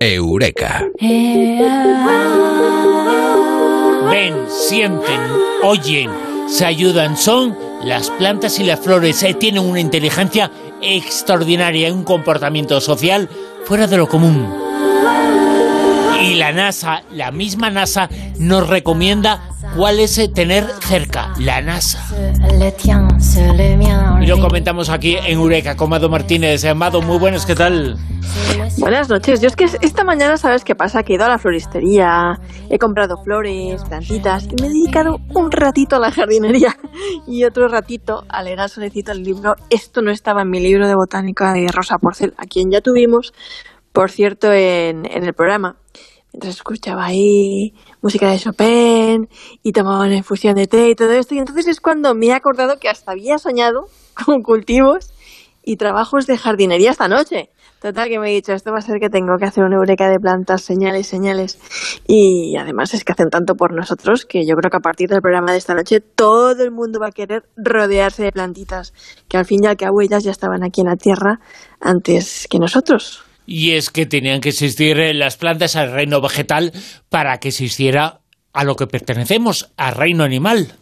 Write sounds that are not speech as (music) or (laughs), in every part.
Eureka. Ven, sienten, oyen, se ayudan. Son las plantas y las flores. Eh, tienen una inteligencia extraordinaria y un comportamiento social fuera de lo común. Y la NASA, la misma NASA, nos recomienda cuál es eh, tener cerca la NASA. Y lo comentamos aquí en Eureka con Mado Martínez. Amado, muy buenas, ¿qué tal? Buenas noches. Yo es que esta mañana, ¿sabes qué pasa? Que he ido a la floristería, he comprado flores, plantitas y me he dedicado un ratito a la jardinería (laughs) y otro ratito a leer al solecito el libro. Esto no estaba en mi libro de botánica de Rosa Porcel, a quien ya tuvimos, por cierto, en, en el programa. Mientras escuchaba ahí música de Chopin y tomaba una infusión de té y todo esto. Y entonces es cuando me he acordado que hasta había soñado (laughs) con cultivos y trabajos de jardinería esta noche. Total, que me he dicho, esto va a ser que tengo que hacer una eureka de plantas, señales, señales. Y además es que hacen tanto por nosotros que yo creo que a partir del programa de esta noche todo el mundo va a querer rodearse de plantitas, que al fin y al cabo ellas ya estaban aquí en la Tierra antes que nosotros. Y es que tenían que existir las plantas al reino vegetal para que existiera a lo que pertenecemos, al reino animal.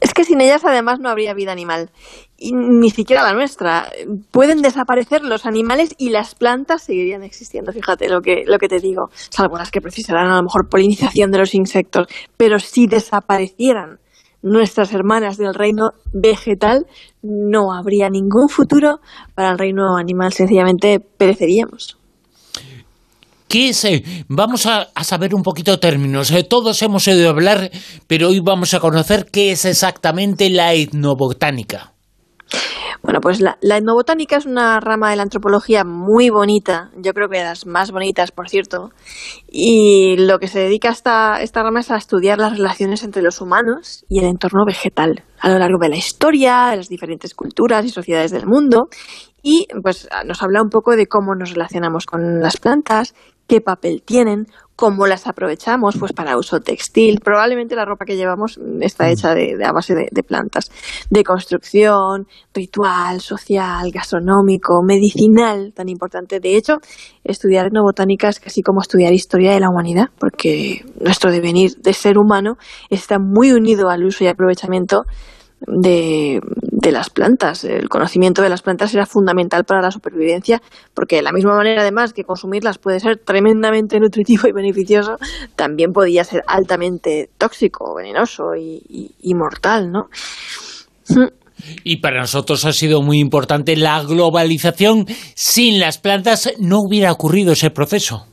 Es que sin ellas además no habría vida animal, y ni siquiera la nuestra. Pueden desaparecer los animales y las plantas seguirían existiendo, fíjate lo que, lo que te digo, salvo las que precisarán a lo mejor polinización de los insectos, pero si desaparecieran nuestras hermanas del reino vegetal, no habría ningún futuro para el reino animal, sencillamente pereceríamos. ¿Qué es? Eh, vamos a, saber un poquito términos. Eh, todos hemos oído hablar, pero hoy vamos a conocer qué es exactamente la etnobotánica. Bueno, pues la, etnobotánica es una rama de la antropología muy bonita, yo creo que de las más bonitas, por cierto, y lo que se dedica a esta, esta rama es a estudiar las relaciones entre los humanos y el entorno vegetal a lo largo de la historia, de las diferentes culturas y sociedades del mundo, y pues nos habla un poco de cómo nos relacionamos con las plantas, qué papel tienen, cómo las aprovechamos pues para uso textil. Probablemente la ropa que llevamos está mm. hecha de, a base de, plantas. De construcción, ritual, social, gastronómico, medicinal, tan importante. De hecho, estudiar etnobotánica es casi como estudiar historia de la humanidad, porque nuestro devenir de ser humano está muy unido al uso y aprovechamiento de, de, las plantas. El conocimiento de las plantas era fundamental para la supervivencia, porque de la misma manera, además, que consumirlas puede ser tremendamente nutritivo y beneficioso, también podía ser altamente tóxico, venenoso y, y mortal, ¿no? Y para nosotros ha sido muy importante la globalización. Sin las plantas no hubiera ocurrido ese proceso.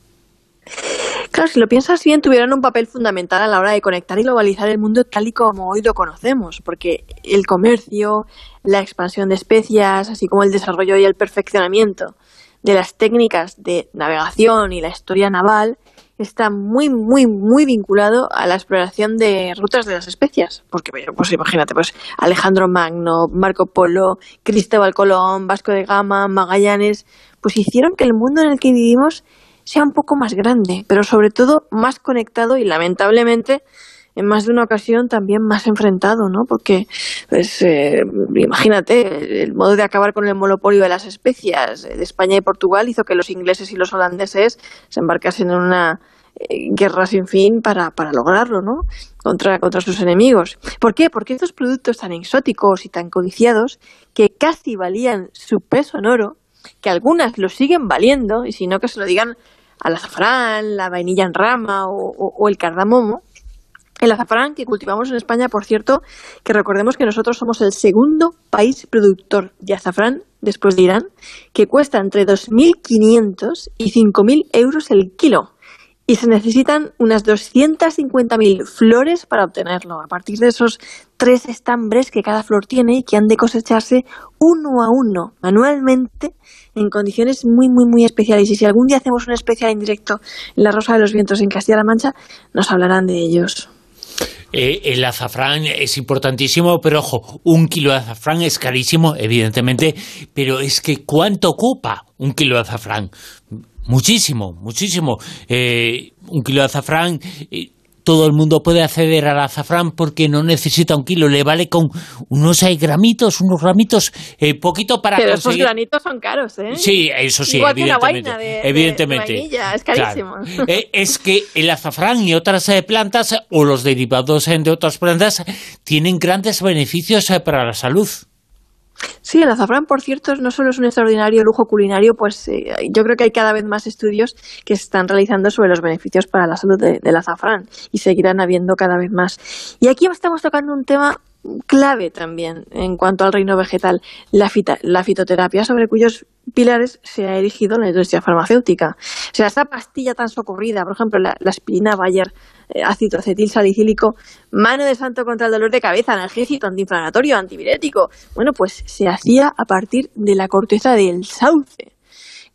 Claro, si lo piensas bien, tuvieron un papel fundamental a la hora de conectar y globalizar el mundo tal y como hoy lo conocemos, porque el comercio, la expansión de especias, así como el desarrollo y el perfeccionamiento de las técnicas de navegación y la historia naval, está muy, muy, muy vinculado a la exploración de rutas de las especias. Porque, pues imagínate, pues Alejandro Magno, Marco Polo, Cristóbal Colón, Vasco de Gama, Magallanes, pues hicieron que el mundo en el que vivimos sea un poco más grande, pero sobre todo más conectado y lamentablemente en más de una ocasión también más enfrentado, ¿no? Porque, pues, eh, imagínate, el modo de acabar con el monopolio de las especias de España y Portugal hizo que los ingleses y los holandeses se embarcasen en una eh, guerra sin fin para, para lograrlo, ¿no? Contra, contra sus enemigos. ¿Por qué? Porque estos productos tan exóticos y tan codiciados, que casi valían su peso en oro, que algunas lo siguen valiendo, y si no que se lo digan al azafrán, la vainilla en rama o, el cardamomo. El azafrán que cultivamos en España, por cierto, que recordemos que nosotros somos el segundo país productor de azafrán después de Irán, que cuesta entre 2.500 y 5.000 euros el kilo y se necesitan unas 250.000 flores para obtenerlo, a partir de esos tres estambres que cada flor tiene y que han de cosecharse uno a uno, manualmente, en condiciones muy, muy, muy especiales. Y si algún día hacemos un especial en directo en La Rosa de los Vientos en Castilla-La Mancha, nos hablarán de ellos. Eh, el azafrán es importantísimo, pero ojo, un kilo de azafrán es carísimo, evidentemente, pero es que ¿cuánto ocupa un kilo de azafrán? Muchísimo, muchísimo. Eh, un kilo de azafrán, eh, todo el mundo puede acceder al azafrán porque no necesita un kilo, le vale con unos gramitos, unos gramitos, eh, poquito para Pero esos granitos son caros, ¿eh? Sí, eso sí, Igual evidentemente. vaina de- evidentemente. de vainilla, es carísimo. Claro. Eh, es que el azafrán y otras eh, plantas, o los derivados de otras plantas, tienen grandes beneficios para la salud. Sí, el azafrán, por cierto, no solo es un extraordinario lujo culinario, pues eh, yo creo que hay cada vez más estudios que se están realizando sobre los beneficios para la salud de- del azafrán y seguirán habiendo cada vez más. Y aquí estamos tocando un tema clave también en cuanto al reino vegetal, la, fita- la fitoterapia, sobre cuyos pilares se ha erigido la industria farmacéutica. O sea, esta pastilla tan socorrida, por ejemplo, la, la Bayer, eh, ácido acetil salicílico, mano de santo contra el dolor de cabeza, analgésico, antiinflamatorio, antivirético. Bueno, pues se hacía a partir de la corteza del sauce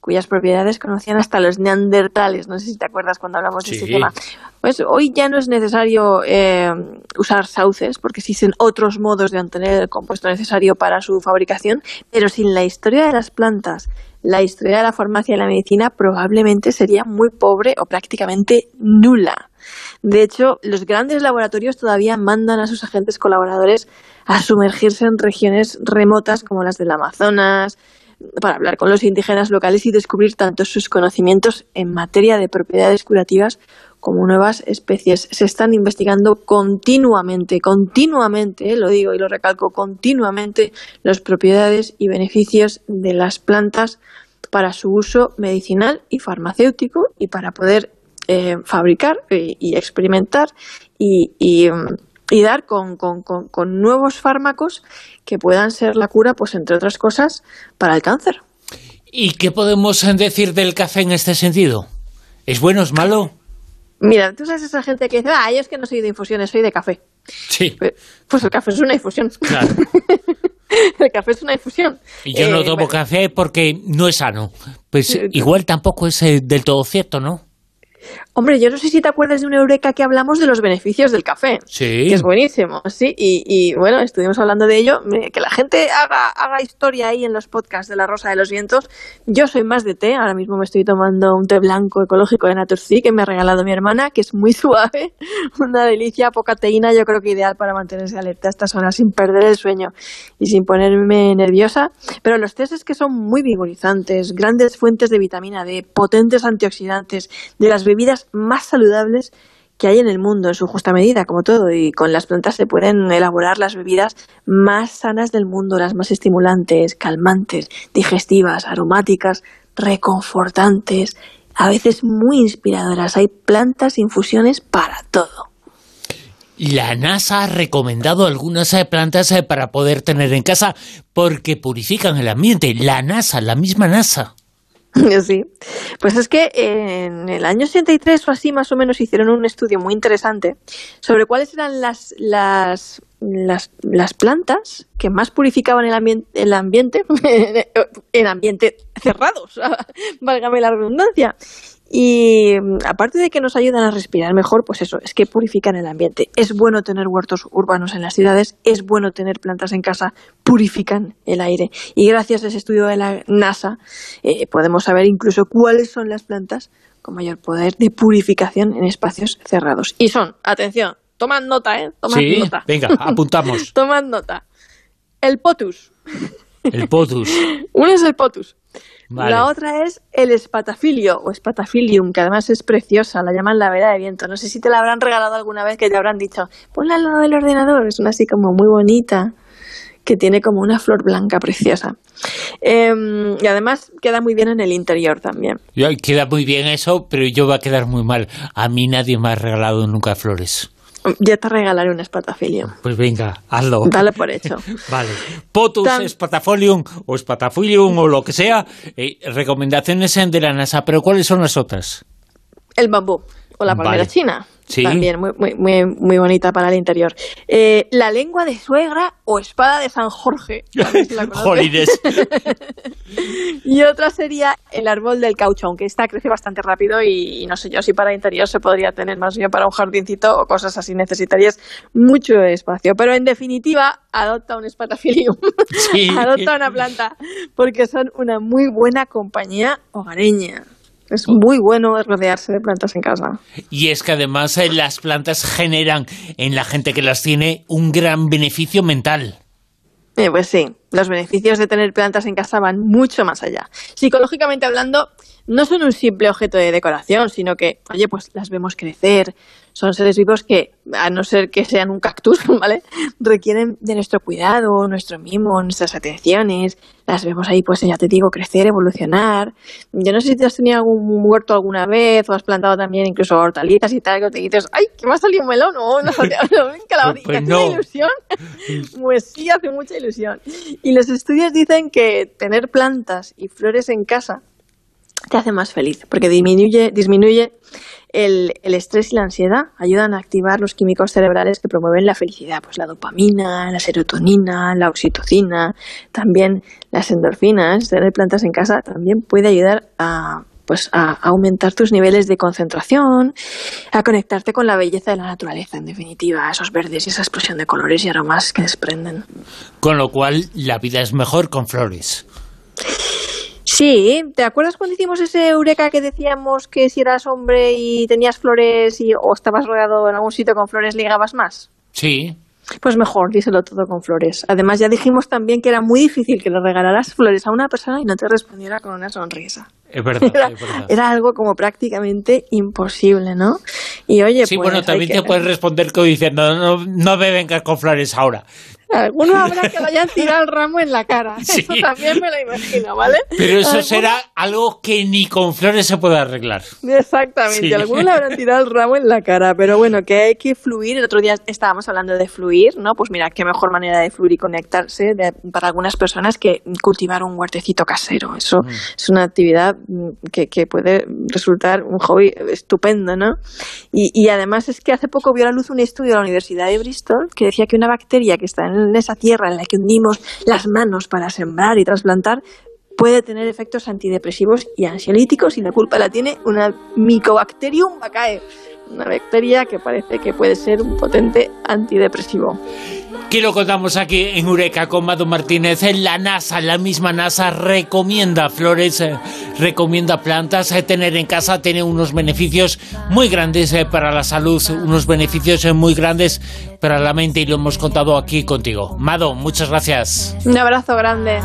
cuyas propiedades conocían hasta los neandertales. No sé si te acuerdas cuando hablamos de ese tema. Pues hoy ya no es necesario eh, usar sauces porque existen otros modos de obtener el compuesto necesario para su fabricación, pero sin la historia de las plantas, la historia de la farmacia y la medicina probablemente sería muy pobre o prácticamente nula. De hecho, los grandes laboratorios todavía mandan a sus agentes colaboradores a sumergirse en regiones remotas como las del Amazonas, para hablar con los indígenas locales y descubrir tanto sus conocimientos en materia de propiedades curativas como nuevas especies. Se están investigando continuamente, continuamente, eh, lo digo y lo recalco, continuamente las propiedades y beneficios de las plantas para su uso medicinal y farmacéutico y para poder eh, fabricar y, experimentar y, y, mm, y dar con, con- con- con nuevos fármacos que puedan ser la cura, pues entre otras cosas, para el cáncer. ¿Y qué podemos eh, decir del café en este sentido? ¿Es bueno, es malo? Mira, tú sabes esa gente que dice, ah, yo es que no soy de infusiones, soy de café. Sí, Pues pues el café es una infusión. claro. (laughs) el café es una infusión. Y yo Eh, no tomo bueno, café porque no es sano. Pues Eh, igual tampoco es eh, del todo cierto, ¿no? Hombre, yo no sé si te acuerdas de una eureka que hablamos de los beneficios del café. Sí. Que es buenísimo, sí. Y, y, bueno, estuvimos hablando de ello. Que la gente haga, haga historia ahí en los podcasts de La Rosa de los Vientos. Yo soy más de té. Ahora mismo me estoy tomando un té blanco ecológico de Naturcy que me ha regalado mi hermana, que es muy (laughs) suave. Una delicia, poca teína. Yo creo que ideal para mantenerse alerta a estas horas sin perder el sueño y sin ponerme nerviosa. Pero los tés es que son muy vigorizantes, grandes fuentes de vitamina D, potentes antioxidantes, de las bebidas más saludables que hay en el mundo en su justa medida, como todo, y con las plantas se pueden elaborar las bebidas más sanas del mundo, las más estimulantes, calmantes, digestivas, aromáticas, reconfortantes, a veces muy inspiradoras. Hay plantas, infusiones para todo. La NASA ha recomendado algunas eh, plantas eh, para poder tener en casa porque purifican el ambiente. La NASA, la misma NASA. (laughs) Sí, pues es que en el año 63 o así más o menos hicieron un estudio muy interesante sobre cuáles eran las, las, las, plantas que más purificaban el, ambien- el ambiente (laughs) en ambiente cerrados, (laughs) válgame la redundancia. Y mm, aparte de que nos ayudan a respirar mejor, pues eso, es que purifican el ambiente. Es bueno tener huertos urbanos en las ciudades, es bueno tener plantas en casa, purifican el aire. Y gracias a ese estudio de la NASA eh, podemos saber incluso cuáles son las plantas con mayor poder de purificación en espacios cerrados. Y son, atención, tomad nota, ¿eh? Tomad sí, nota. venga, (laughs) apuntamos. tomad nota. El potus. El potus. Uno es el potus. Vale. La otra es el espatafilio o espatafilium, que además es preciosa, la llaman la vela de viento. No sé si te la habrán regalado alguna vez que te habrán dicho, ponla al lado del ordenador, es una así como muy bonita, que tiene como una flor blanca preciosa. Em, y además queda muy bien en el interior también. Queda muy bien eso, pero yo va a quedar muy mal. A mí nadie me ha regalado nunca flores. Ya te regalaré un espatafilium. Pues venga, hazlo. Dale por hecho. (laughs) Vale. Potus, Tan- Spatafolium o Spatafolium o lo que sea. eh, recomendaciones de la NASA, pero ¿cuáles son las otras? El bambú o la palmera Vale. china. Sí. También muy, muy, muy, muy bonita para el interior. Eh, la lengua de suegra o espada de San Jorge. (laughs) La. Jolines. (laughs) Y otra sería el árbol del caucho, aunque esta crece bastante rápido y, y no sé yo si para interior se podría tener más bien para un jardincito o cosas así. Necesitarías mucho espacio. Pero en definitiva, adopta un espatafilium. Sí. (laughs) adopta una planta porque son una muy buena compañía hogareña. Es muy bueno rodearse de plantas en casa. Y es que además eh, las plantas generan en la gente que las tiene un gran beneficio mental. Eh, pues sí, los beneficios de tener plantas en casa van mucho más allá. Psicológicamente hablando, no son un simple objeto de decoración, sino que, oye, pues las vemos crecer, son seres vivos que, a no ser que sean un cactus, (laughs) ¿vale? Requieren de nuestro cuidado, nuestro mimo, nuestras atenciones. Las vemos ahí, pues ya te digo, crecer, evolucionar. Yo no sé si te has tenido algún huerto alguna vez o has plantado también incluso hortalizas y tal, que te dices, ¡ay, que me ha salido un melón! ¡Oh, (laughs) no, no, pues, pues no. ilusión? (laughs) pues sí, hace mucha ilusión. Y los estudios dicen que tener plantas y flores en casa te hace más feliz, porque disminuye, disminuye el, estrés y la ansiedad, ayudan a activar los químicos cerebrales que promueven la felicidad, pues la dopamina, la serotonina, la oxitocina, también las endorfinas. Tener plantas en casa también puede ayudar a pues a aumentar tus niveles de concentración, a conectarte con la belleza de la naturaleza, en definitiva, esos verdes y esa explosión de colores y aromas que desprenden. Con lo cual, la vida es mejor con flores. Sí, ¿te acuerdas cuando hicimos ese eureka que decíamos que si eras hombre y tenías flores y, o estabas rodeado en algún sitio con flores, ligabas más? Sí. Pues mejor, díselo todo con flores. Además, ya dijimos también que era muy difícil que le regalaras flores a una persona y no te respondiera con una sonrisa. Es verdad, era, es verdad. Era algo como prácticamente imposible, ¿no? Y oye, sí, pues bueno, también te puedes responder diciendo, no, no me vengas con flores ahora. Algunos habrá que tirado el ramo en la cara. (laughs) Eso también me lo imagino, ¿vale? Pero eso será algo que ni con flores se puede arreglar. Exactamente. Algunos le habrán tirado el ramo en la cara. Pero bueno, que hay que fluir. El otro día estábamos hablando de fluir, ¿no? Pues mira, qué mejor manera de fluir y conectarse para algunas personas que cultivar un huertecito casero. Eso mm. es una actividad que, puede resultar un hobby estupendo, ¿no? Y, y además es que hace poco vio a la luz un estudio de la Universidad de Bristol que decía que una bacteria que está en esa tierra en la que hundimos las manos para sembrar y trasplantar, puede tener efectos antidepresivos y ansiolíticos y la culpa la tiene una Mycobacterium vaccae, una bacteria que parece que puede ser un potente antidepresivo. ¿Qué lo contamos aquí en Eureka con Mado Martínez. La NASA, la misma NASA recomienda flores, eh, recomienda plantas. Eh, tener en casa tiene unos beneficios muy grandes eh, para la salud, unos beneficios muy grandes para la mente y lo hemos contado aquí contigo. Mado, muchas gracias. Un abrazo grande.